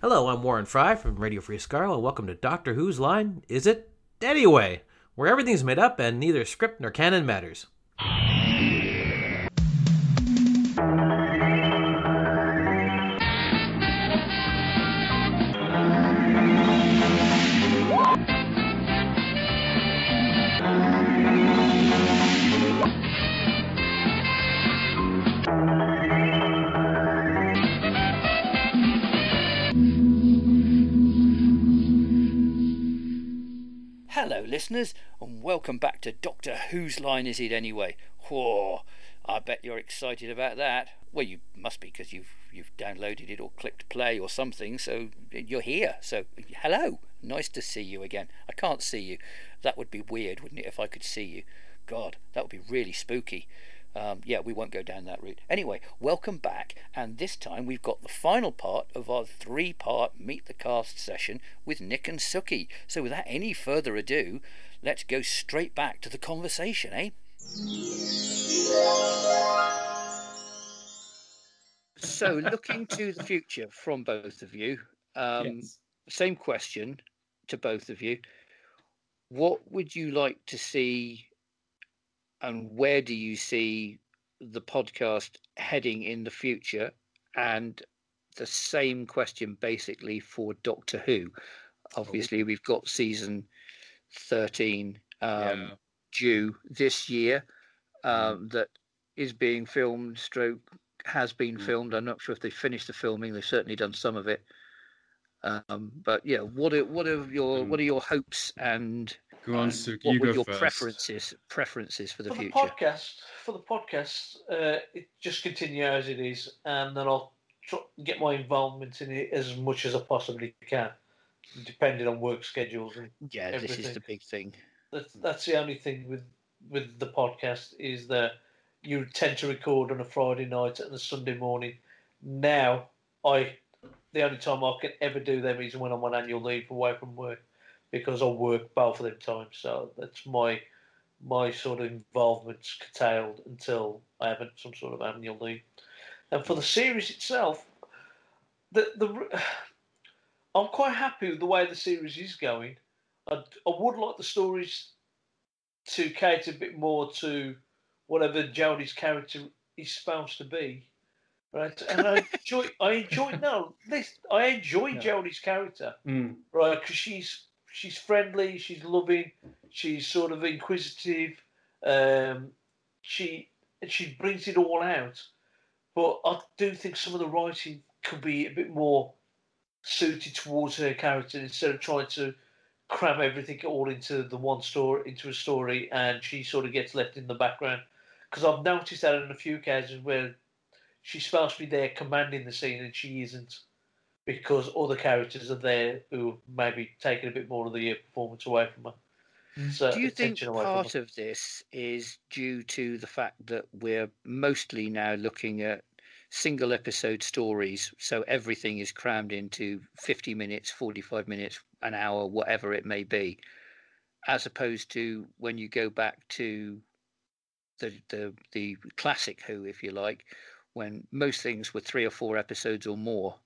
Hello, I'm Warren Frey from Radio Free Skaro, and welcome to Doctor Who's Line Is It Anyway, where everything's made up and neither script nor canon matters. Hello, listeners, and welcome back to Doctor Whose Line Is It Anyway? Whoa, I bet you're excited about that. Well, you must be because you've you've downloaded it or clicked play or something. So you're here. So hello, nice to see you again. I can't see you. That would be weird, wouldn't it? If I could see you. God, that would be really spooky. Um, yeah, we won't go down that route. Anyway, welcome back, and this time we've got the final part of our three part Meet the Cast session with Nick and Suki. So, without any further ado, let's go straight back to the conversation, eh? So, looking to the future from both of you, um, Yes. same question to both of you. What would you like to see, and where do you see the podcast heading in the future? And the same question basically for Doctor Who. Obviously, we've got season 13 um, Yeah. due this year um, that is being filmed, stroke has been Mm. filmed. I'm not sure if they finished the filming. They've certainly done some of it. Um, but yeah, what are what are your what are your hopes and Go on, and Suki. what You were go your first. preferences preferences for the for the future? podcast, for the podcast, uh, it just continue as it is, and then I'll try, get my involvement in it as much as I possibly can, depending on work schedules. And Yeah, this is the big thing. that's that's the only thing with with the podcast is that you tend to record on a Friday night and a Sunday morning. Now, I the only time I can ever do them is when I'm on annual leave away from work because I work both of them times. So that's my my sort of involvement's curtailed until I have some sort of annual leave. And for the series itself, the the I'm quite happy with the way the series is going. I, I would like the stories to cater a bit more to whatever Jodie's character is supposed to be, right? And I enjoy, I enjoy no, this, I enjoy Yeah. Jodie's character, Mm. right? Because she's she's friendly, she's loving, she's sort of inquisitive, um, she she brings it all out. But I do think some of the writing could be a bit more suited towards her character instead of trying to cram everything all into the one story into a story and she sort of gets left in the background because I've noticed that in a few cases where she's supposed to be there commanding the scene and she isn't because other characters are there who maybe taking a bit more of the uh, performance away from her. So Do you think attention away from part of this is due to the fact that we're mostly now looking at single episode stories, so everything is crammed into 50 minutes, 45 minutes, an hour, whatever it may be, as opposed to when you go back to the the the classic Who, if you like, when most things were three or four episodes or more,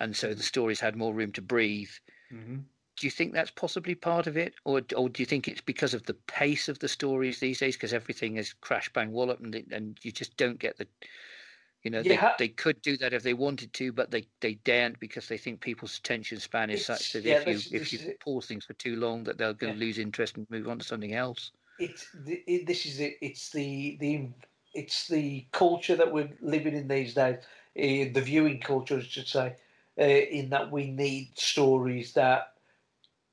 and so the stories had more room to breathe hmm do you think that's possibly part of it, or or do you think it's because of the pace of the stories these days? Because everything is crash bang wallop, and it- and you just don't get the, you know, Yeah. they, they could do that if they wanted to, but they they daren't because they think people's attention span is such that yeah, if you this- if you pause things for too long, that they're going to Yeah. lose interest and move on to something else. it's it, this is it. It's the the it's the culture that we're living in these days. Uh, the viewing culture, I should say, uh, in that we need stories that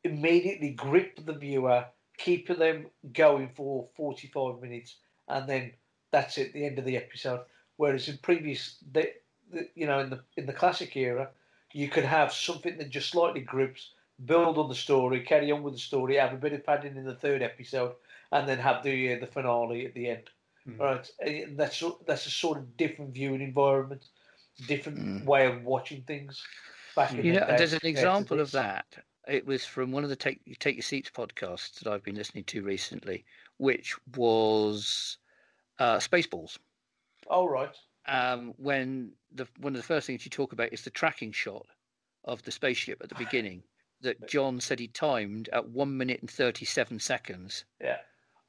immediately grip the viewer, keep them going for forty five minutes, and then that's it. The end of the episode. Whereas in previous, the, the, you know, in the in the classic era, you could have something that just slightly grips, build on the story, carry on with the story, have a bit of padding in the third episode, and then have the uh, the finale at the end. Mhm. Right, and that's that's a sort of different viewing environment, different Mm. way of watching things. Back in You the know, day there's an example of that. It was from one of the Take Take Your Seats podcasts that I've been listening to recently, which was uh, Spaceballs. All right. um, when the one of the first things you talk about is the tracking shot of the spaceship at the beginning that John said he timed at one minute and 37 seconds Yeah.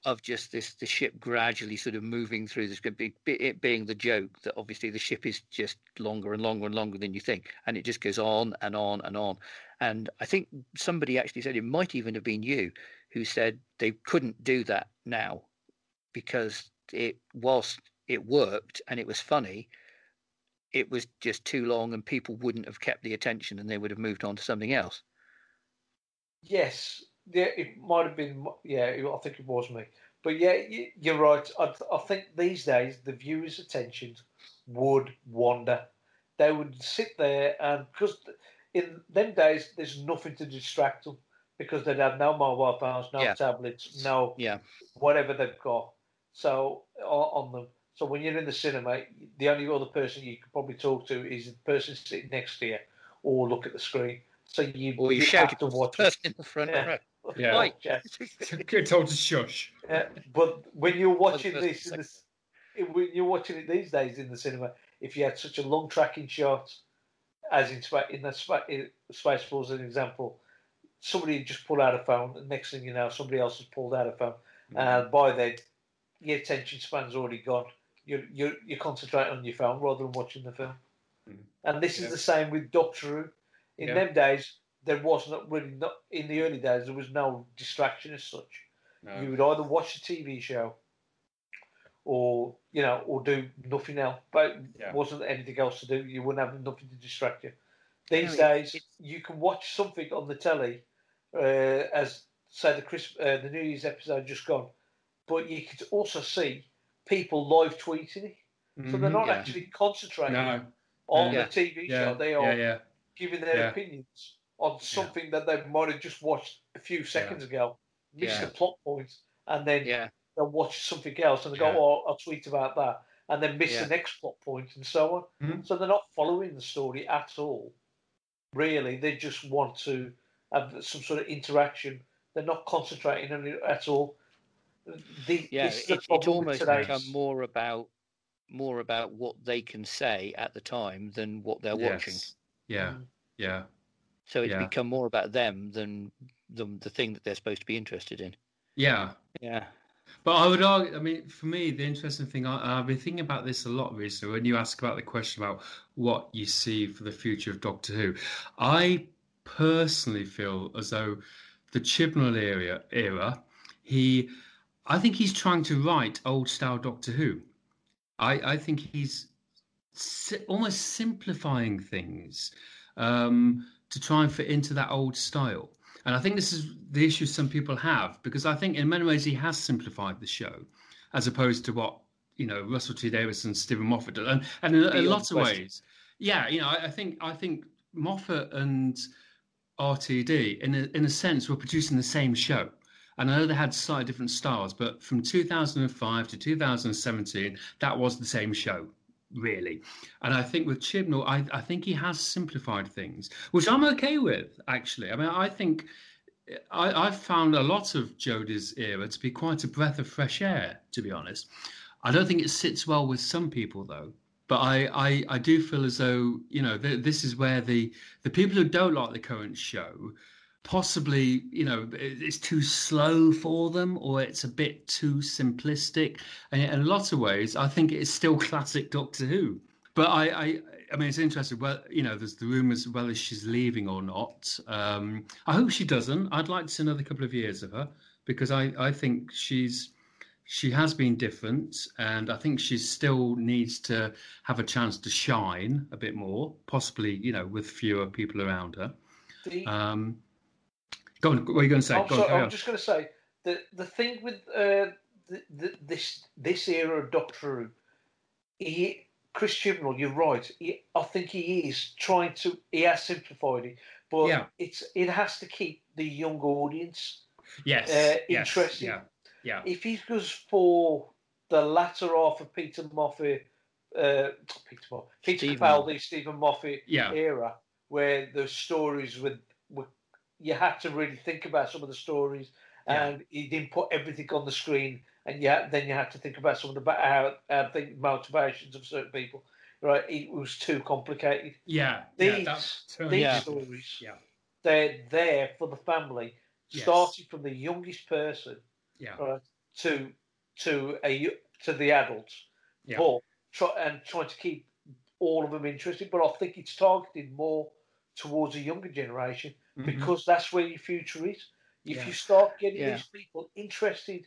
Of just this the ship gradually sort of moving through this it being the joke that obviously the ship is just longer and longer and longer than you think and it just goes on and on and on. And i think somebody actually said it might even have been you who said they couldn't do that now because it whilst it worked and it was funny it was just too long and people wouldn't have kept the attention and they would have moved on to something else. Yes, yeah, it might have been. Yeah, I think it was me. But yeah, you- you're right. I, I think these days the viewers' attention would wander. They would sit there and because in them days there's nothing to distract them because they'd have no mobile phones, no Yeah. tablets, no yeah whatever they've got. So on them. So when you're in the cinema, the only other person you could probably talk to is the person sitting next to you, or look at the screen. So you, or you, shout to the watch it. person in the front Yeah. row Yeah. Right. Yeah. Get told to shush. Yeah, but when you're watching first this, the, when you're watching it these days in the cinema, if you had such a long tracking shot, as in Spa- in that Spa- in Spaceballs, as an example, somebody had just pulled out a phone, and next thing you know, somebody else has pulled out a phone, and by then, your attention span's already gone. You're you're you're concentrating on your phone rather than watching the film. Mhm. And this Yeah. is the same with Doctor Who. In Yeah. them days, there was not really not in the early days. There was no distraction as such No. you would either watch the TV show or you know or do nothing else. But Yeah. wasn't anything else to do. You wouldn't have nothing to distract you. These No, days, it's- you can watch something on the telly, uh, as say the Chris, uh, the New Year's episode just gone, but you could also see people live tweeting it. So they're Mhm. not yeah. actually concentrating No. on Yeah. the TV Yeah. show. They yeah. are Yeah. giving their Yeah. opinions on something that they might have just watched a few seconds ago, missed Yeah. the plot points, and then yeah they'll watch something else and they Yeah. go, "Oh, I'll tweet about that," and then miss Yeah. the next plot point and so on. Mhm. So they're not following the story at all. Really, they just want to have some sort of interaction. They're not concentrating on it at all. The, yeah this is it, it almost become more about more about what they can say at the time than what they're watching Yeah. Mm. Yeah. So it's Yeah. become more about them than the, the thing that they're supposed to be interested in Yeah. yeah But I would argue, I mean, for me, the interesting thing, I, I've been thinking about this a lot recently. When you ask about the question about what you see for the future of Doctor Who, I personally feel as though the Chibnall era, era he, I think he's trying to write old style Doctor Who. I, I think he's si- almost simplifying things um, to try and fit into that old style. And I think this is the issue some people have because I think in many ways he has simplified the show as opposed to what, you know, Russell T Davies and Steven Moffat did. And, and in a, a lot of ways, yeah, you know, I, I think I think Moffat and RTD, in a, in a sense, were producing the same show. And I know they had slightly different styles, but from 2005 to 2017, that was the same show, really. And I think with Chibnall, I, I think he has simplified things, which I'm okay with, actually. I mean, I think I, I've found a lot of Jodie's era to be quite a breath of fresh air, to be honest. I don't think it sits well with some people, though. But I, I, I do feel as though you know th- this is where the the people who don't like the current show possibly you know it's too slow for them or it's a bit too simplistic. And in a lot of ways i think it's still classic doctor who. But i i i mean it's interesting well you know there's the rumors whether she's leaving or not. Um i hope she doesn't. I'd like to see another couple of years of her because i i think she's she has been different and i think she still needs to have a chance to shine a bit more possibly you know with fewer people around her. Um Go on. What are you going to say? I'm, on, sorry, I'm just going to say the the thing with uh, the, the, this this era of Doctor Who, he Chris Chibnall, you're right. He, I think he is trying to. He has simplified it, but Yeah. it's it has to keep the young audience. Yes. uh, yes, interesting. Yeah. Yeah. If he goes for the latter half of Peter Moffat, uh, Peter Moffat, Peter Stephen. Capaldi, Steven Moffat Yeah. era, where the stories with you had to really think about some of the stories, Yeah. and he didn't put everything on the screen, and you had, then you had to think about some of the ba- how, how the motivations of certain people. right? It was too complicated. Yeah, These, yeah, that, these Yeah. stories, yeah, they're there for the family, Yes. starting from the youngest person yeah, right, to to a to the adults, yeah. but try, and trying to keep all of them interested. But I think it's targeted more towards a younger generation Mhm. because that's where your future is. If Yeah. you start getting Yeah. these people interested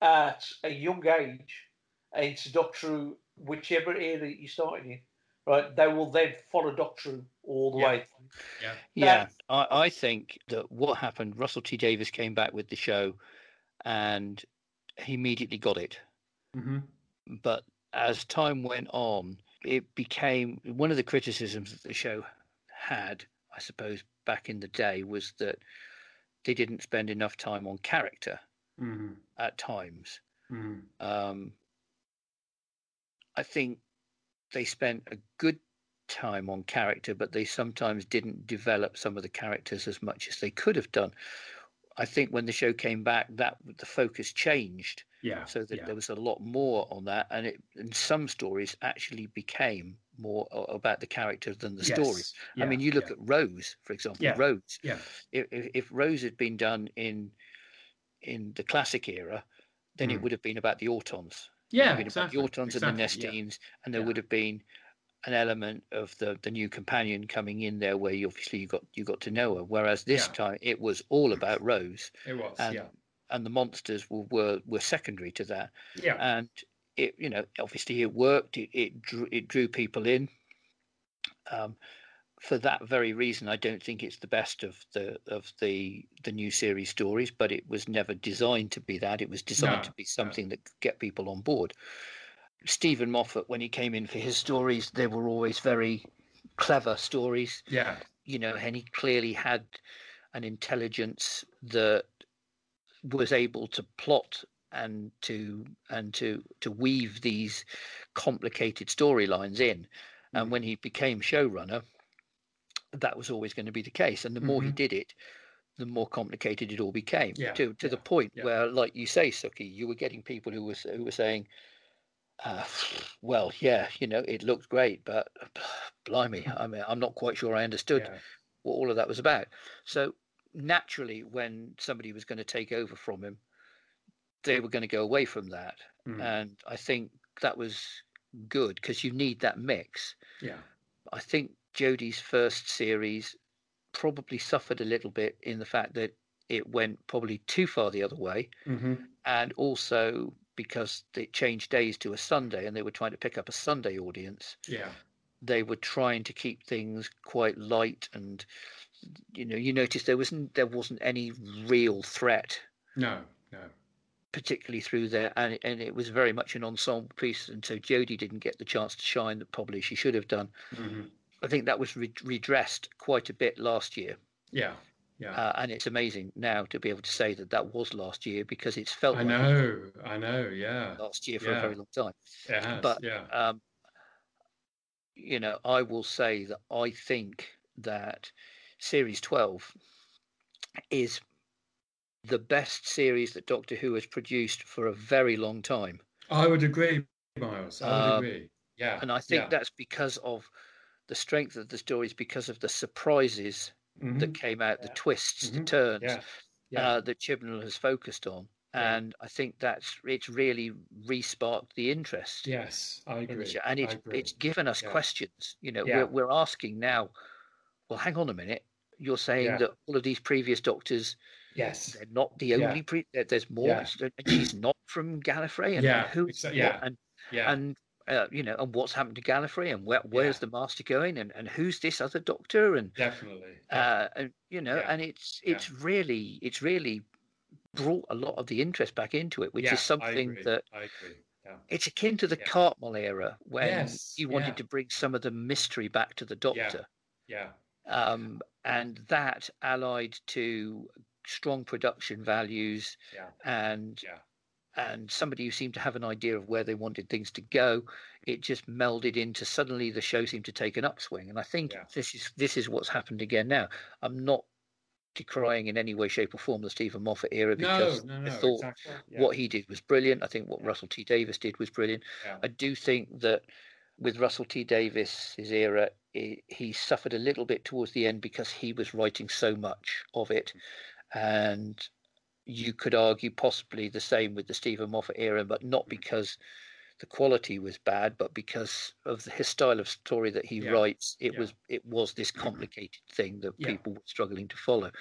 at a young age into Doctor Who, whichever area you're starting in, right, they will then follow Doctor Who all the Yeah. way. yeah, Yeah, I, I think that what happened, Russell T Davies came back with the show and he immediately got it. hmm But as time went on, it became one of the criticisms that the show had, I suppose, back in the day was that they didn't spend enough time on character hmm at times. hmm Um, I think they spent a good time on character, but they sometimes didn't develop some of the characters as much as they could have done. I think when the show came back, that the focus changed yeah. so that yeah. there was a lot more on that, and it and some stories actually became more about the character than the story. Yes, I mean, you look yeah. at Rose, for example. Yeah. Rose. Yeah. If, if Rose had been done in in the classic era, then it Mm. would have been about the Autons. Yeah, exactly. about the Autons and exactly, the yeah. Nestenes, and there Yeah. would have been an element of the the new companion coming in there, where you obviously you got you got to know her. Whereas this Yeah. time it was all about Rose, It was, and yeah, and the monsters were were, were secondary to that yeah, and it you know obviously it worked it it drew, it drew people in. Um, for that very reason i don't think it's the best of the of the the new series stories but it was never designed to be that. It was designed No, to be something that could get people on board. Steven moffat when he came in for his stories they were always very clever stories. Yeah, you know, and he clearly had an intelligence that was able to plot and to and to to weave these complicated storylines in. And Mhm. when he became showrunner, that was always going to be the case. And the more he Mhm. did it, the more complicated it all became. Yeah, To to the point yeah. where, like you say, Suki, you were getting people who was who were saying. Uh, well, yeah, you know, it looked great, but blimey, I mean, I'm not quite sure I understood yeah, what all of that was about. So naturally, when somebody was going to take over from him, they were going to go away from that, mm, and I think that was good because you need that mix. yeah, I think Jodie's first series probably suffered a little bit in the fact that it went probably too far the other way, hmm and also because it changed days to a Sunday, and they were trying to pick up a Sunday audience yeah, they were trying to keep things quite light and you know you noticed there wasn't there wasn't any real threat. No, no, particularly through there and and it was very much an ensemble piece and so Jodie didn't get the chance to shine that probably she should have done. Hmm I think that was re- redressed quite a bit last year. Yeah, yeah. uh, and it's amazing now to be able to say that that was last year because it's felt I like know, I know, yeah, last year for a very long time. It has, but yeah, um, you know, I will say that I think that Series 12 is the best series that Doctor Who has produced for a very long time. I would agree, Miles. I would Um, agree. Yeah, And I think yeah. that's because of the strength of the stories, because of the surprises that Mhm. came out, the twists, the Mhm. turns yeah, yeah, uh, that Chibnall has focused on. Yeah. And I think that's it's really re-sparked the interest. yes, I the agree. show, and it's agree. it's given us Yeah. questions. You know, Yeah. we're we're asking now. Well, hang on a minute. You're saying Yeah. that all of these previous doctors yes, they're not the Yeah. only pre. that There's more. Yeah. And she's not from Gallifrey. And, Yeah, who? exa- yeah. And yeah, and uh, you know, and what's happened to Gallifrey, and where where's Yeah. the Master going, and and who's this other Doctor, and definitely. uh, and you know, Yeah. and it's Yeah. it's really it's really brought a lot of the interest back into it, which Yeah, is I something agree, that I agree. Yeah, it's akin to the Yeah. Cartmel era when Yes, he wanted yeah. to bring some of the mystery back to the Doctor. yeah, Um, and that allied to strong production values yeah, and yeah, and somebody who seemed to have an idea of where they wanted things to go, it just melded into suddenly the show seemed to take an upswing. And I think Yeah. this is this is what's happened again now. I'm not decrying in any way, shape, or form the Steven Moffat era because no, no, I thought exactly. What he did was brilliant. I think what Russell T Davies did was brilliant. I do think that with Russell T Davies, his era, he, he suffered a little bit towards the end because he was writing so much of it, mm. And you could argue possibly the same with the Steven Moffat era, but not because the quality was bad, but because of the, his style of story that he Yeah. writes, it Yeah. was it was this mm-hmm. complicated thing that Yeah. people were struggling to follow.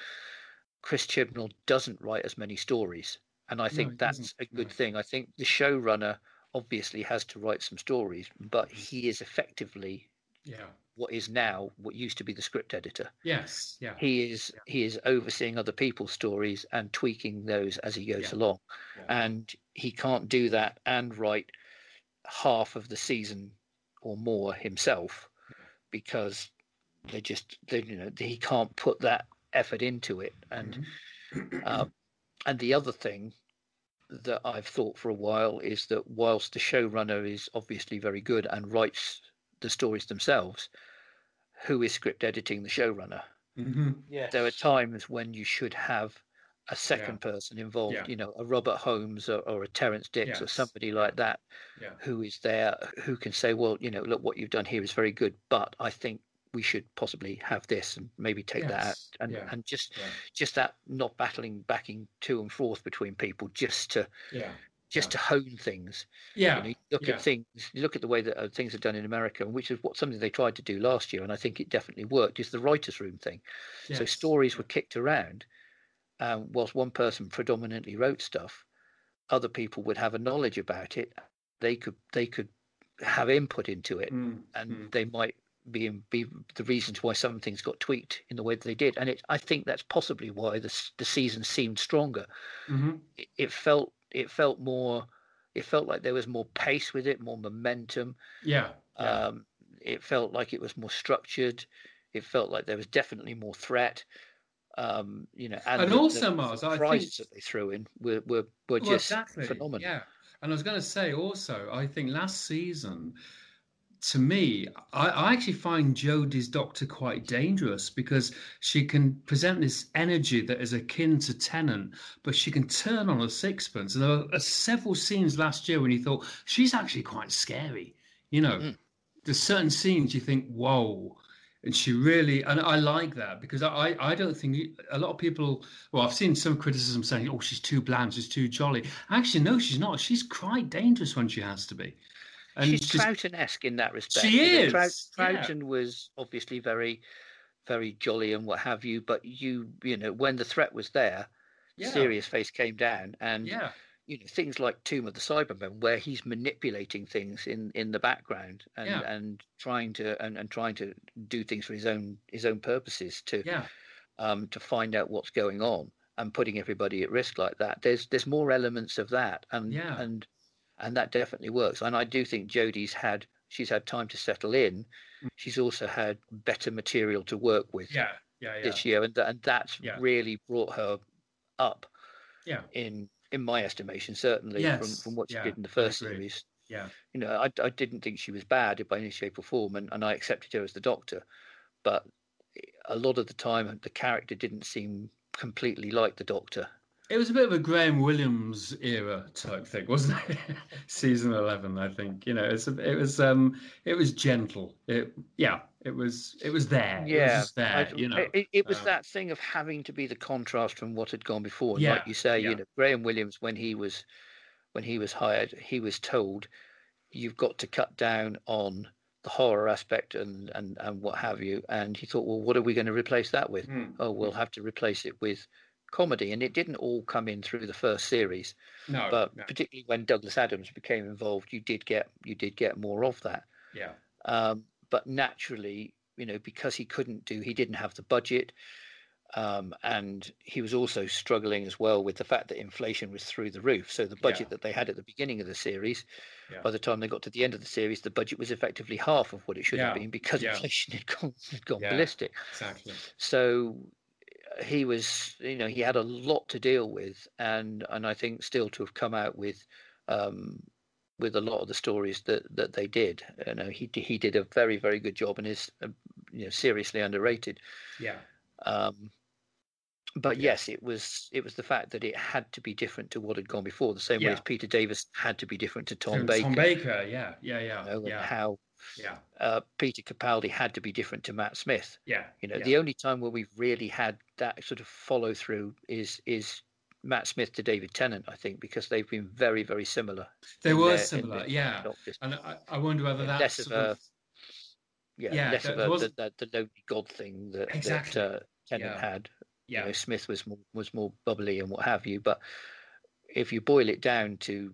Chris Chibnall doesn't write as many stories, and I think he that's doesn't, a good no. thing. I think the showrunner obviously has to write some stories, but he is effectively Yeah. what is now what used to be the script editor. Yes. Yeah. He is he is overseeing other people's stories and tweaking those as he goes Yeah. along, Yeah. and he can't do that and write half of the season or more himself because they just they, you know he can't put that effort into it and Mhm. um, and the other thing that I've thought for a while is that whilst the showrunner is obviously very good and writes the stories themselves, who is script editing the showrunner? Mhm. Yes. There are times when you should have a second person involved, Yeah. you know, a Robert Holmes or, or a Terrance Dicks or somebody like that Yeah. who is there who can say, well, you know, look, what you've done here is very good, but I think we should possibly have this and maybe take that out and, Yeah. and just Yeah. just that not battling backing to and forth between people just to Yeah. Just Yeah. to hone things Yeah. you know, look yeah. at things you look at the way that uh, things are done in america which is what something they tried to do last year and i think it definitely worked is the writers room thing so stories were kicked around um, whilst one person predominantly wrote stuff other people would have a knowledge about it they could they could have input into it Mm, and mm. they might be be the reasons why some things got tweaked in the way that they did and it i think that's possibly why the, the season seemed stronger Mhm. it, it felt it felt more it felt like there was more pace with it more momentum Yeah. yeah. um it felt like it was more structured it felt like there was definitely more threat um you know and, And the- the also, Miles, I surprises think- that they threw in were were, were Well, just exactly. phenomenal Yeah. And I was going to say also, I think last season, to me, I, I actually find Jodie's Doctor quite dangerous because she can present this energy that is akin to Tennant, but she can turn on a sixpence. And there were uh, several scenes last year when you thought she's actually quite scary. You know, Mm. there's certain scenes you think, whoa. And she really, and I like that because I, I don't think a lot of people. Well, I've seen some criticism saying, "Oh, she's too bland, she's too jolly." Actually, no, she's not. She's quite dangerous when she has to be. And she's Troughton-esque in that respect. She You know, Trou- is, yeah. Was obviously very, very jolly and what have you. But you, you know, when the threat was there, yeah, serious face came down, and yeah, you know things like Tomb of the Cybermen, where he's manipulating things in in the background and Yeah. and trying to and, and trying to do things for his own his own purposes to yeah, um to find out what's going on and putting everybody at risk like that. There's there's more elements of that, and Yeah. and and that definitely works. And I do think Jodie's had she's had time to settle in. Mm. She's also had better material to work with yeah, yeah, yeah. this year, and th- and that's Yeah. really brought her up Yeah. in in my estimation, certainly Yes, from, from what she yeah, did in the first series. Yeah. You know, I, I didn't think she was bad by any shape or form, and, and I accepted her as the Doctor, but a lot of the time the character didn't seem completely like the Doctor. It was a bit of a Graham Williams era type thing, wasn't it? Season eleven, I think. You know, it's a, it was um, it was gentle. It yeah, it was it was there. it was Yeah, there. I- you know, it, it was uh, that thing of having to be the contrast from what had gone before. And Yeah, like you say, yeah. you know, Graham Williams when he was when he was hired, he was told you've got to cut down on the horror aspect and and and what have you. And he thought, well, what are we going to replace that with? mm, Oh, we'll have to replace it with comedy. And it didn't all come in through the first series, no, but no, particularly when Douglas Adams became involved, you did get you did get more of that. yeah, Um, but naturally, you know, because he couldn't do, he didn't have the budget, um, and he was also struggling as well with the fact that inflation was through the roof. So the budget Yeah. that they had at the beginning of the series, Yeah. by the time they got to the end of the series, the budget was effectively half of what it should have been because yeah. inflation had gone had gone Yeah. ballistic. exactly. So he was, you know, he had a lot to deal with, and and I think still to have come out with. Um, with a lot of the stories that, that they did, you know, he he did a very very good job and is uh, you know seriously underrated. Yeah, Um, but Yeah. yes, it was it was the fact that it had to be different to what had gone before, the same way as Peter Davis had to be different to Tom To Baker. Tom Baker. Yeah, yeah, yeah, you know, yeah. how Yeah. uh, Peter Capaldi had to be different to Matt Smith. Yeah. You know, yeah. the only time where we've really had that sort of follow through is is Matt Smith to David Tennant, I think, because they've been very very similar. they were their- similar. their Yeah. And I, I wonder whether that's less of of, Yeah, Yeah, less of a, was- the, the, the lonely god thing that, Exactly. that uh, Tennant Yeah. had. yeah. You know, Smith was more, was more bubbly and what have you. But if you boil it down to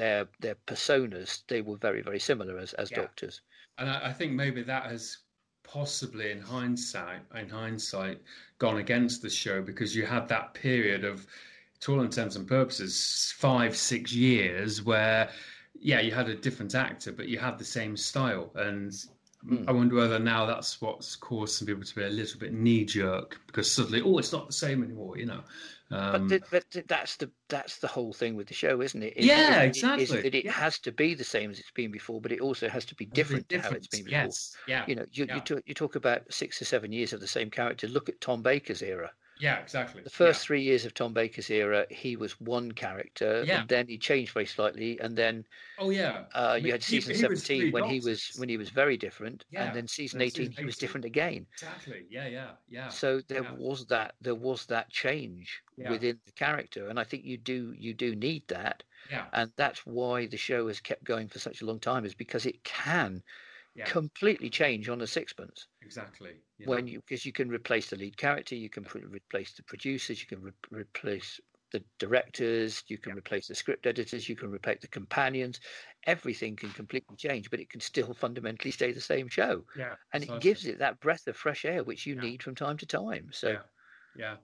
their their personas, they were very very similar as as Yeah. doctors. And I, I think maybe that has possibly, in hindsight, in hindsight, gone against the show because you had that period of, to all intents and purposes, five, six years where, yeah, you had a different actor, but you had the same style. And Hmm. I wonder whether now that's what's caused some people to be a little bit knee jerk because suddenly, oh, it's not the same anymore, you know. Um, but, th- but th- that's the that's the whole thing with the show, isn't it? Is- Yeah, is- is exactly. that it Yeah. has to be the same as it's been before, but it also has to be different to how it's been before. Yes, yeah, You know, you, yeah. you, talk, you talk about six or seven years of the same character. Look at Tom Baker's era. Yeah, exactly. The first three years of Tom Baker's era, he was one character, Yeah. and then he changed very slightly, and then. Oh yeah, uh, I you had season he was seventeen three when he was when he was very different, Yeah, and then season then eighteen season he was 18. different again. Exactly. Yeah, yeah, yeah. So there yeah. was that there was that change Yeah. within the character, and I think you do you do need that, yeah, and that's why the show has kept going for such a long time, is because it can yeah, completely change on a sixpence exactly. you when you because you can replace the lead character, you can pre- replace the producers, you can re- replace the directors, you can replace the script editors, you can replace the companions. Everything can completely change, but it can still fundamentally stay the same show, yeah, and it gives it that breath of fresh air which you Yeah. need from time to time. So. Yeah.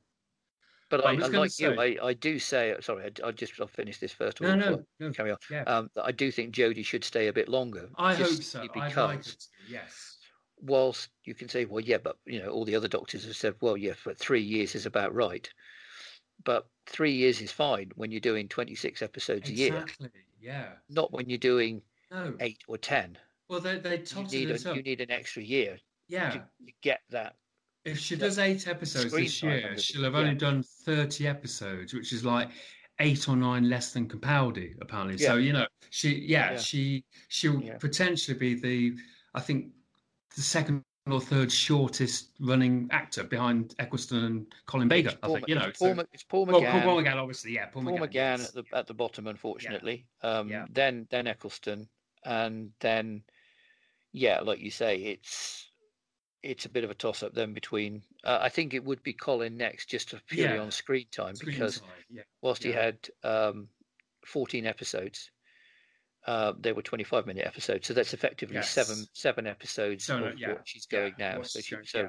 But I, I'm I like you. I, I do say sorry. I, I just I'll finish this first No, no, no. Carry on. Yeah. Um, I do think Jodie should stay a bit longer. I hope so. simply I'd like to. Yes. whilst you can say, well, yeah, but you know, all the other doctors have said, well, yeah, but three years is about right. But three years is fine when you're doing 26 episodes a year, Exactly. Yeah. not when you're doing No. eight or ten. Well, they they You need a, you need an extra year Yeah. to, to get that. If she does eight episodes Screen this year, she'll have yeah. only done 30 episodes, which is like eight or nine less than Capaldi, apparently. So, you know, she, yeah, Yeah. she, she'll Yeah. potentially be the, I think, the second or third shortest running actor behind Eccleston and Colin Baker, It's I Paul, think, you know. it's Paul, so- it's Paul well, McGann. Paul McGann, obviously, yeah. Paul, Paul McGann, McGann yes. at the at the bottom, unfortunately. Um, Yeah. Then then Eccleston, and then yeah, like you say, it's it's a bit of a toss up then between. Uh, I think it would be Colin next, just to purely Yeah. on screen time, Screen because time, yeah. whilst he had um, 14 episodes, uh, they were 25 minute episodes, so that's effectively seven Yes. seven episodes So, of yeah, what she's going yeah, now. So she, so yeah,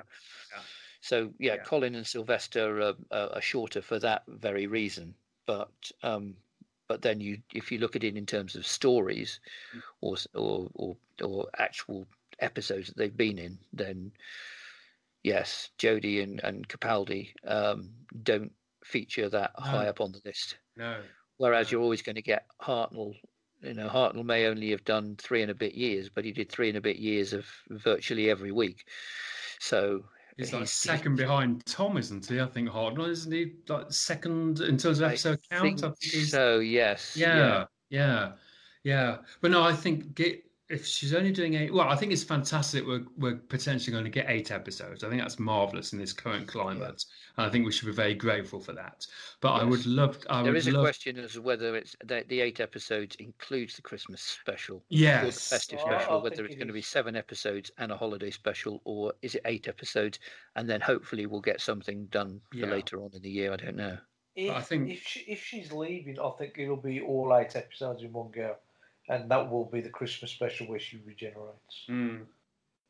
yeah. so yeah, Yeah. Colin and Sylvester are, are, are shorter for that very reason. But um, but then you, if you look at it in terms of stories, Mm. or or or, or actual episodes that they've been in, then yes, Jodie and and Capaldi um, don't feature that high up on the list. No. Whereas No. you're always going to get Hartnell. You know, Hartnell may only have done three and a bit years, but he did three and a bit years of virtually every week. So He's like he's- second behind Tom, isn't he? I think Hartnell, isn't he? Like second in terms of I episode count. think I think so. Yes. yeah, yeah, yeah. But no, I think get, if she's only doing eight, well, I think it's fantastic. We're we're potentially going to get eight episodes. I think that's marvelous in this current climate, and I think we should be very grateful for that. But I would love. I There would is a love. question as to whether it's the, the eight episodes includes the Christmas special or the Yes. festive Oh, special, think whether it it's going to be seven episodes and a holiday special, or is it eight episodes, and then hopefully we'll get something done for Yeah. later on in the year. I don't know. If, I think- if she, if she's leaving, I think it'll be all eight episodes in one go, and that will be the Christmas special where she regenerates. Mm.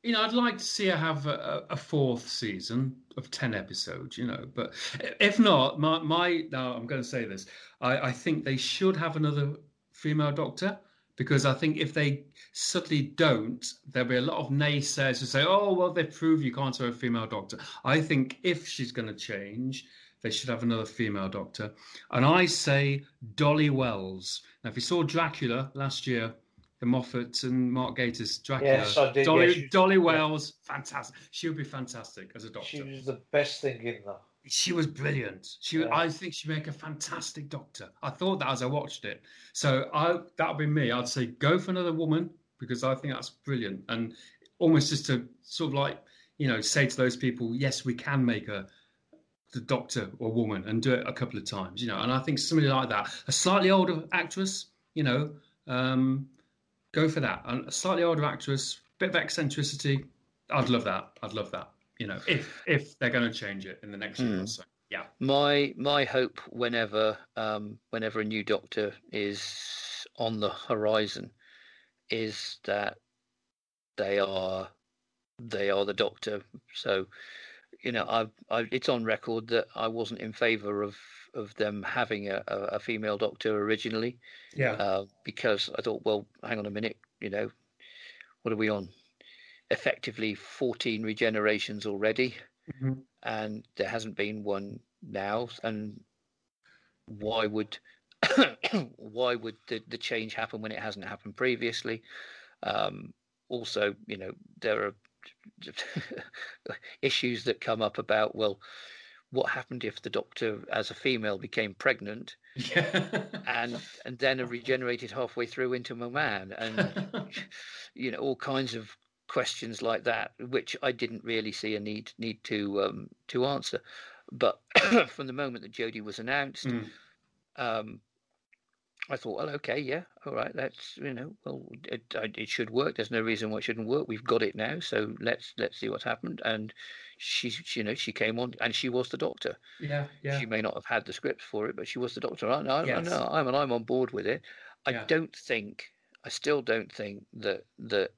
You know, I'd like to see her have a, a fourth season of ten episodes. You know, but if not, my my now I'm going to say this. I, I think they should have another female doctor because I think if they suddenly don't, there'll be a lot of naysayers who say, "Oh, well, they prove you can't have a female doctor." I think if she's going to change, they should have another female doctor. And I say Dolly Wells. Now, if you saw Dracula last year, the Moffat and Mark Gatiss Dracula, Yes, I did, Dolly, yeah, she- Dolly yeah. Wells, fantastic. She would be fantastic as a doctor. She was the best thing in there. She was brilliant. She, Yeah. I think she'd make a fantastic doctor. I thought that as I watched it. So I, that would be me. I'd say go for another woman because I think that's brilliant and almost just to sort of like you know say to those people, yes, we can make a the doctor or woman and do it a couple of times, you know. And I think somebody like that, a slightly older actress, you know, um, go for that. And a slightly older actress, bit of eccentricity. I'd love that. I'd love that. You know, if if they're going to change it in the next year or so. Yeah. My my hope whenever um, whenever a new doctor is on the horizon is that they are they are the doctor. So you know, I, I it's on record that I wasn't in favour of of them having a, a, a female doctor originally. Yeah. Uh, because I thought, well, hang on a minute, you know, what are we on? Effectively, fourteen regenerations already, Mhm. and there hasn't been one now. And why would why would the, the change happen when it hasn't happened previously? Um, also, you know, there are issues that come up about well, what happened if the doctor, as a female, became pregnant Yeah. and and then regenerated halfway through into a man, and you know all kinds of questions like that, which I didn't really see a need need to um, to answer. But from the moment that Jodie was announced, Mm. um, I thought, well, okay, yeah, all right, that's you know, well, it it should work. There's no reason why it shouldn't work. We've got it now, so let's let's see what's happened. And she, she, you know, she came on, and she was the doctor. yeah. Yeah. She may not have had the scripts for it, but she was the doctor. I know, Yes. I know, I'm and I'm on board with it. I Yeah. don't think, I still don't think that that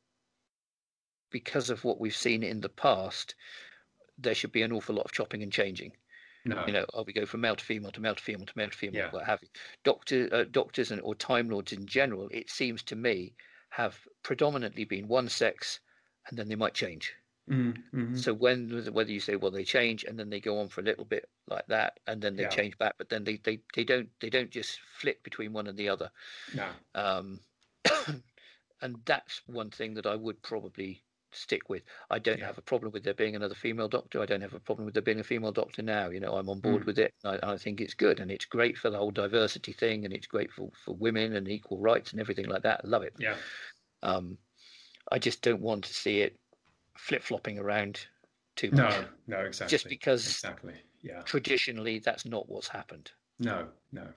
because of what we've seen in the past, there should be an awful lot of chopping and changing. No. You know, oh, we go from male to female to male to female to male to female, Yeah. what have you. Doctor, uh, doctors and or time lords in general, it seems to me, have predominantly been one sex, and then they might change. Mm, mhm. So when whether you say well they change and then they go on for a little bit like that and then they Yeah. change back, but then they, they, they don't they don't just flip between one and the other. No. Um, and that's one thing that I would probably stick with. I don't Yeah. have a problem with there being another female doctor. I don't have a problem with there being a female doctor now. You know, I'm on board Mm. with it. I, I think it's good and it's great for the whole diversity thing and it's great for, for women and equal rights and everything like that. I love it. Yeah. Um, I just don't want to see it flip flopping around too much. No. No, exactly. Just because- Exactly. Yeah. Traditionally, that's not what's happened. No. No.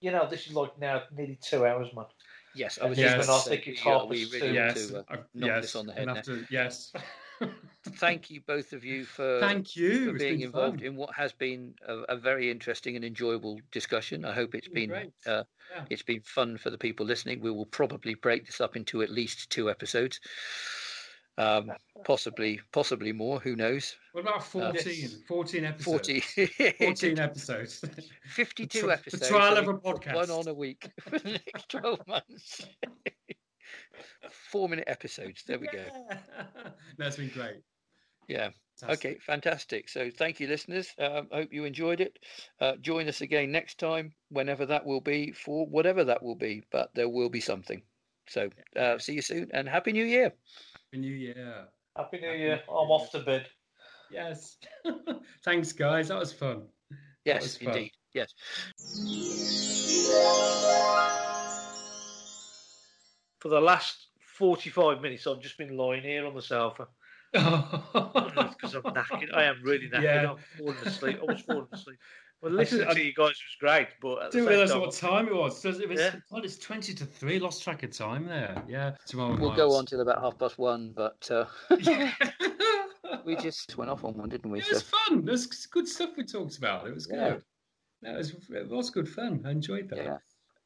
You know, this is like now nearly two hours, man. Yes, I was Yes. just gonna say, think it's we- are half we past. Yes. to uh, knock yes. this on the and head after- yes. thank you both of you for Thank you. for being involved fun. in what has been a, a very interesting and enjoyable discussion. I hope it's Been been uh, Yeah. it's been fun for the people listening. We will probably break this up into at least two episodes, um, possibly possibly more. Who knows? What about 14? Yes. 14 episodes. 40, 14 episodes. 52 The tri- the trial so of a podcast. One on a week for the next 12 months. Four minute episodes. There we go. That's been great. Yeah. Fantastic. Okay, fantastic. So thank you, listeners. Um, I hope you enjoyed it. Uh, join us again next time, whenever that will be, for whatever that will be, but there will be something. So uh, see you soon and Happy New Year. Happy New Year. Happy New Happy Year. New I'm Year. off to bed. Yes. Thanks, guys. That was fun. Yes, was fun. indeed. Yes. For the last 45 minutes, I've just been lying here on the sofa. Because I'm knackered. I am really knackered. Yeah. I'm falling asleep. I was falling asleep. Well, listening I- to you guys was great, but at didn't realise what time it was. It was Yeah. God, it's 20 to 3. Lost track of time there. Yeah. Tomorrow We'll go on till about half past one, but uh, we just went off on one, didn't we? It was So, fun. There's good stuff we talked about. It was good. No, it, was, it was good fun. I enjoyed that. yeah.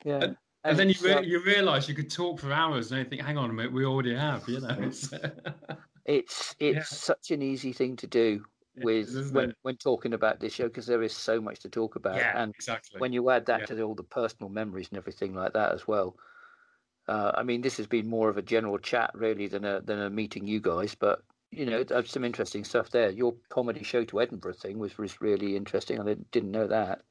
Yeah. And- And then you, it's, uh, you realise you could talk for hours and you think, hang on a minute, we already have, you know. It's, It's it's Yeah. such an easy thing to do It with is, when, it? when talking about this show because there is so much to talk about. yeah, And exactly. when you add that Yeah. to all the personal memories and everything like that as well. Uh, I mean, this has been more of a general chat really than a than a meeting you guys, but you know, there's some interesting stuff there. Your comedy show to Edinburgh thing was, was really interesting. I didn't, didn't know that.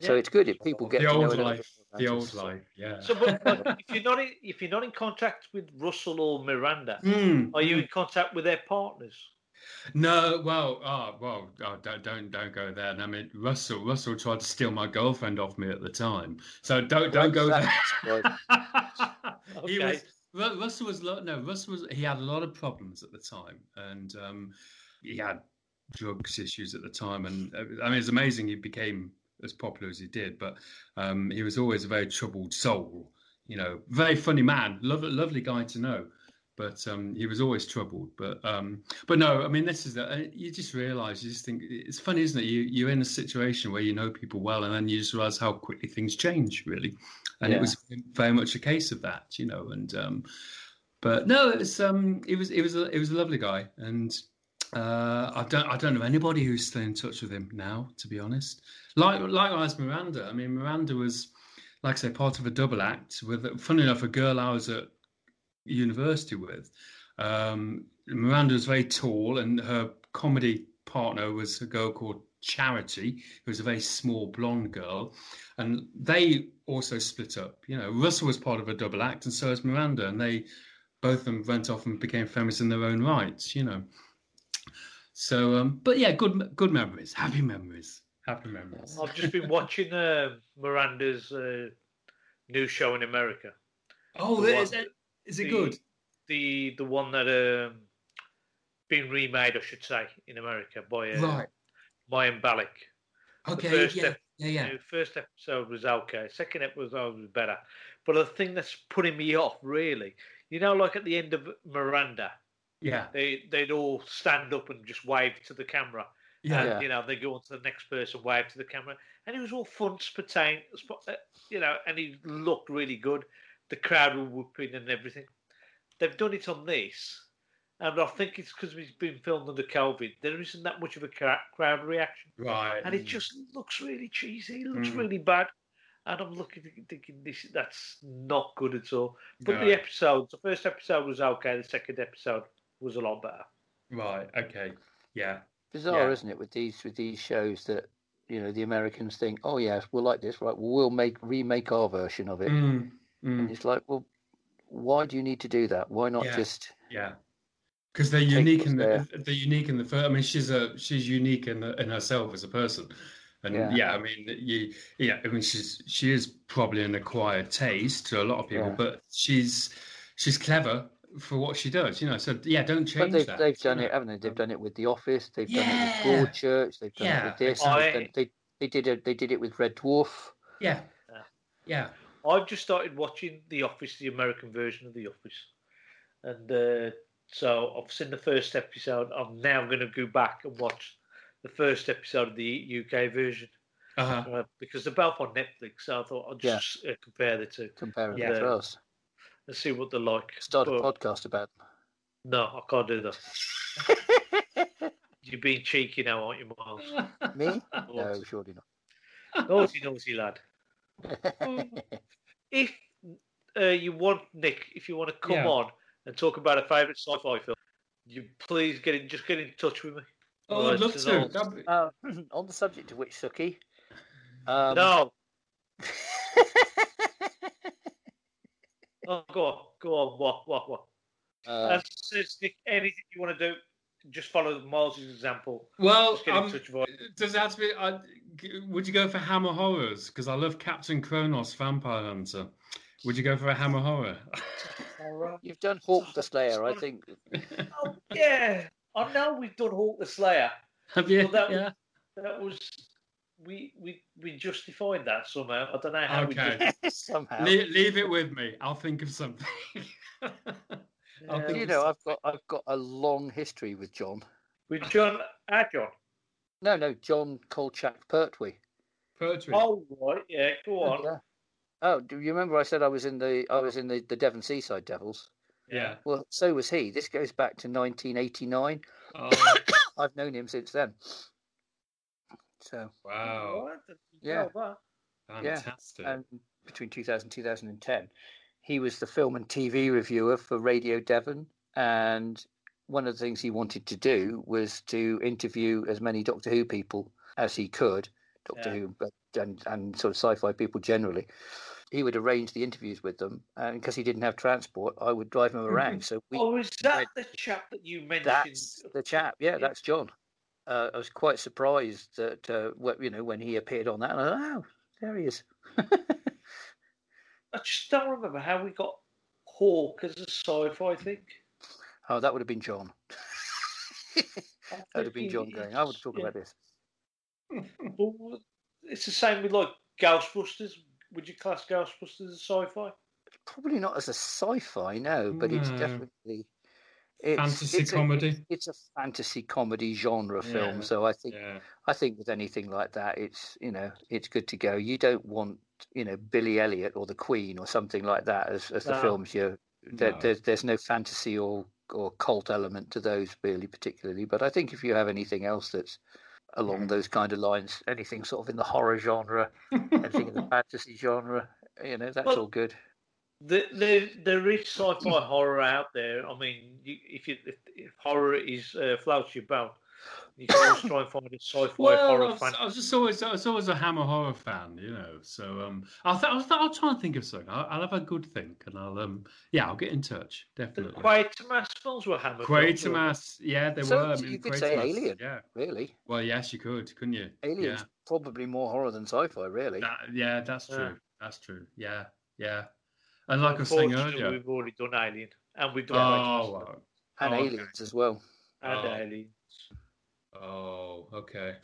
So Yeah. it's good if people get the to old a little life. The about old life, yeah. So, but, but if you're not in, if you're not in contact with Russell or Miranda, Mm, are you in contact with their partners? No, well, oh, well, oh, don't, don't, don't go there. And I mean, Russell, Russell tried to steal my girlfriend off me at the time, so don't, don't go there. right. he Okay. was, Russell was no Russell was he had a lot of problems at the time, and um, he had drugs issues at the time, and uh, I mean it's amazing he became as popular as he did, but um, he was always a very troubled soul. You know, very funny man, lovely, lovely guy to know, but um, he was always troubled. But um, but no, I mean this is the, uh, you just realise you just think it's funny, isn't it? You you're in a situation where you know people well, and then you just realise how quickly things change, really. And Yeah. it was very much a case of that, you know. And um, but no, it was um, it was it was a, it was a lovely guy, and uh, I don't I don't know anybody who's still in touch with him now, to be honest. Like likewise Miranda. I mean, Miranda was, like I say, part of a double act with, funny enough, a girl I was at university with. Um, Miranda was very tall, and her comedy partner was a girl called Charity, who was a very small blonde girl, and they also split up. You know, Russell was part of a double act, and so was Miranda, and they both of them went off and became famous in their own rights. You know. So, um, but yeah, good good memories, happy memories, happy memories. I've just been watching uh, Miranda's uh, new show in America. Oh, The is one- it, is it the- good? The the one that um, been remade, I should say, in America by uh, Right. Mayim Bialik. Okay. first Yeah. ep- Yeah. Yeah. The first episode was okay. Second episode was better. But the thing that's putting me off, really, you know, like at the end of Miranda, Yeah. they they'd all stand up and just wave to the camera. Yeah. and Yeah. you know they go on to the next person, wave to the camera, and it was all fun, spontaneous, uh, you know, and he looked really good. The crowd were whooping and everything. They've done it on this, and I think it's because it's been filmed under COVID. There isn't that much of a crowd reaction, Right. and it just looks really cheesy. It looks Mm. really bad, and I'm looking thinking this that's not good at all. But Right. the episodes, the first episode was okay. The second episode was a lot better. Right. Okay. Yeah. Bizarre, Yeah. isn't it, with these with these shows that you know the Americans think, oh yes, we'll like this, right? Well, we'll make remake our version of it. Mm, And mm, it's like, well, why do you need to do that? Why not Yeah. just yeah. Because they're unique in the they're unique in the first. I mean, she's a she's unique in the, in herself as a person, and Yeah. yeah. I mean, you yeah. I mean, she's she is probably an acquired taste to a lot of people, Yeah. but she's she's clever for what she does. You know, so yeah, don't But change they've that. they've done know. it, haven't they? They've done it with The Office. They've done it Yeah. with Broadchurch. They've done Yeah, it with this. I- they've done- they they did it. They did it with Red Dwarf. Yeah. Yeah. Yeah. I've just started watching The Office, the American version of The Office, and uh, so I've seen the first episode. I'm now going to go back and watch the first episode of the UK version Uh-huh. uh, because they're both on Netflix. So I thought I'd just uh, compare the two Comparing Yeah. it to us. and see what they're like. Start a podcast about them. no, I can't do that. You're being cheeky now, aren't you, Miles? them. Me? No, surely not. naughty, naughty lad. If uh, you want Nick, if you want to come Yeah. on and talk about a favourite sci-fi film, you please get in. Just get in touch with me. Oh, I'd love to. I'll- be- Uh, on the subject of which, Suki. Um, no, oh, go on, go on. What, what, what? uh, As Nick, anything you want to do, just follow Miles' example. Well, Just get in um, touch with us. does it have to be? Uh, would you go for Hammer Horrors? Because I love Captain Kronos, Vampire Hunter. Would you go for a Hammer Horror? you've done Hawk the Slayer, I think. Oh, yeah, I know we've done Hawk the Slayer. have you? Well, that was- yeah. That was we we we justified that somehow. I don't know how we Okay. did. Somehow. leave, leave it with me. I'll think of something. I'll Yeah. You know, I've got I've got a long history with John. With John, ah, John. No, no, John Kolchak Pertwee. Pertwee. Oh right, yeah. Go on. Yeah. Oh, do you remember I said I was in the I was in the, the Devon Seaside Devils? yeah. Well, so was he. This goes back to 1989. Oh, I've known him since then. So, wow. Yeah. Wow. Yeah, Fantastic. and between 2000 and 2010, he was the film and TV reviewer for Radio Devon. And one of the things he wanted to do was to interview as many Doctor Who people as he could, Doctor Yeah. Who, and, and sort of sci-fi people generally. He would arrange the interviews with them, and because he didn't have transport, I would drive him around. So we, Oh, is that the chap that you mentioned? that's the chap. Yeah, Yeah. that's John. Uh, I was quite surprised that uh, you know when he appeared on that. And I thought, oh, there he is. I just don't remember how we got Hawk as a sci-fi thing. Oh, that would have been John. that would have been John going. I would talk yeah. about this. Well, it's the same with like Ghostbusters. Would you class Ghostbusters as sci-fi? Probably not as a sci-fi, no, but it's definitely it's, Fantasy it's a- comedy. it's, it's a fantasy comedy genre film. Yeah. So I think Yeah. I think with anything like that, it's you know it's good to go. You don't want you know Billy Elliot or the Queen or something like that as as the No. films you. There, No. there's there's no fantasy or or cult element to those really particularly. But I think if you have anything else that's along Mm. those kind of lines, anything sort of in the horror genre, anything in the fantasy genre, you know that's Well, all good. There, there, there is sci-fi horror out there. I mean, you, if you if, if horror is uh, floats your boat, you can always try and find a sci-fi Well, horror I was, fan. I was just always I was always a Hammer horror fan, you know. So um, I'll th- I'll, th- I'll try and think of something. I'll, I'll have a good think, and I'll um, yeah, I'll get in touch definitely. The definitely. Quatermass films were Hammer. films, weren't Quatermass, yeah, they So- were. I mean, you could say Alien. Yeah. Really, Well, yes, you could, couldn't you? Aliens Yeah. probably more horror than sci-fi. Really, That, yeah, that's Yeah. true. That's true. Yeah, yeah. And like I was saying earlier, we've already done Alien, and we've done oh, Quatermass wow. and Oh, okay. aliens as well. and Oh. Alien. oh, okay.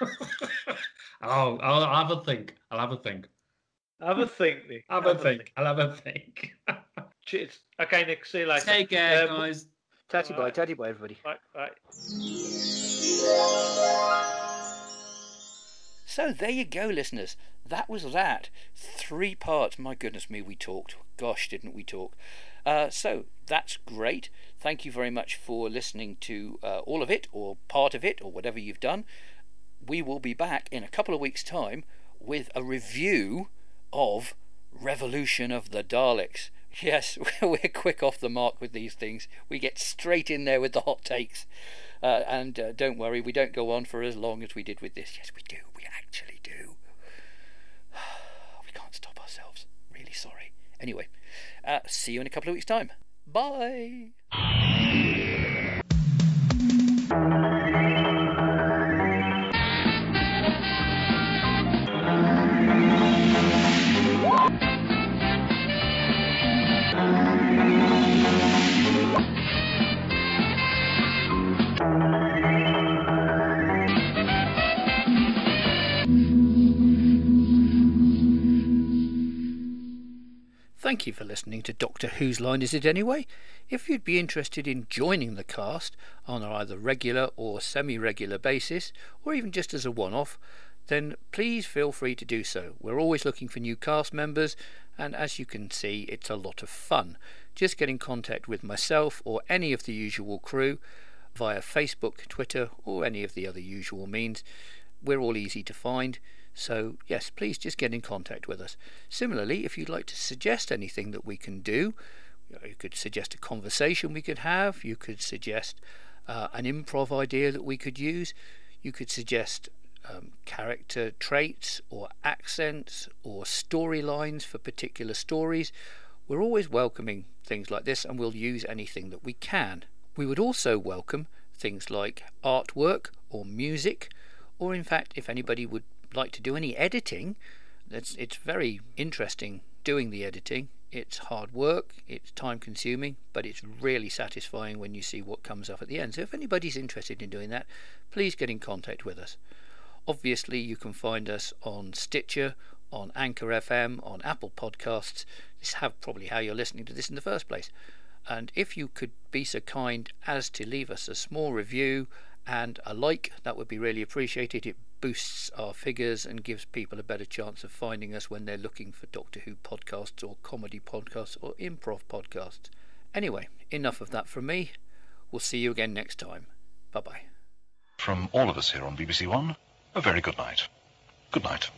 oh, I'll, I'll have a think. I'll have a think. Have a think, Nick. Have a think. I'll have a think. Cheers. Okay, Nick. See you later. Take care, Um, guys. Tatty bye, Alright. tatty bye, everybody. Right, right. So there you go, listeners. That was that. Three parts. My goodness me, we talked. Gosh, didn't we talk? Uh, so that's great. Thank you very much for listening to uh, all of it, or part of it, or whatever you've done. We will be back in a couple of weeks' time with a review of Revolution of the Daleks. Yes, we're quick off the mark with these things. We get straight in there with the hot takes. Uh, and uh, don't worry, we don't go on for as long as we did with this. Yes, we do. We actually do. we can't stop ourselves. Really sorry. Anyway, uh, see you in a couple of weeks' time. Bye. Thank you for listening to Doctor Whose Line Is It Anyway? If you'd be interested in joining the cast on either regular or semi regular basis, or even just as a one off, then please feel free to do so. We're always looking for new cast members, and as you can see, it's a lot of fun. Just get in contact with myself or any of the usual crew via Facebook, Twitter, or any of the other usual means. We're all easy to find. So, yes, please just get in contact with us. Similarly, if you'd like to suggest anything that we can do, you could suggest a conversation we could have, you could suggest uh, an improv idea that we could use, you could suggest um, character traits or accents or storylines for particular stories. We're always welcoming things like this and we'll use anything that we can. We would also welcome things like artwork or music, or in fact, if anybody would like to do any editing, it's, it's very interesting doing the editing. It's hard work, it's time consuming, but it's really satisfying when you see what comes up at the end. So if anybody's interested in doing that, please get in contact with us. Obviously, you can find us on Stitcher, on Anchor FM, on Apple Podcasts. This is probably how you're listening to this in the first place. And if you could be so kind as to leave us a small review and a like, that would be really appreciated. It boosts our figures and gives people a better chance of finding us when they're looking for Doctor Who podcasts or comedy podcasts or improv podcasts. Anyway, enough of that from me. We'll see you again next time. Bye bye. From all of us here on BBC One, a very good night. Good night.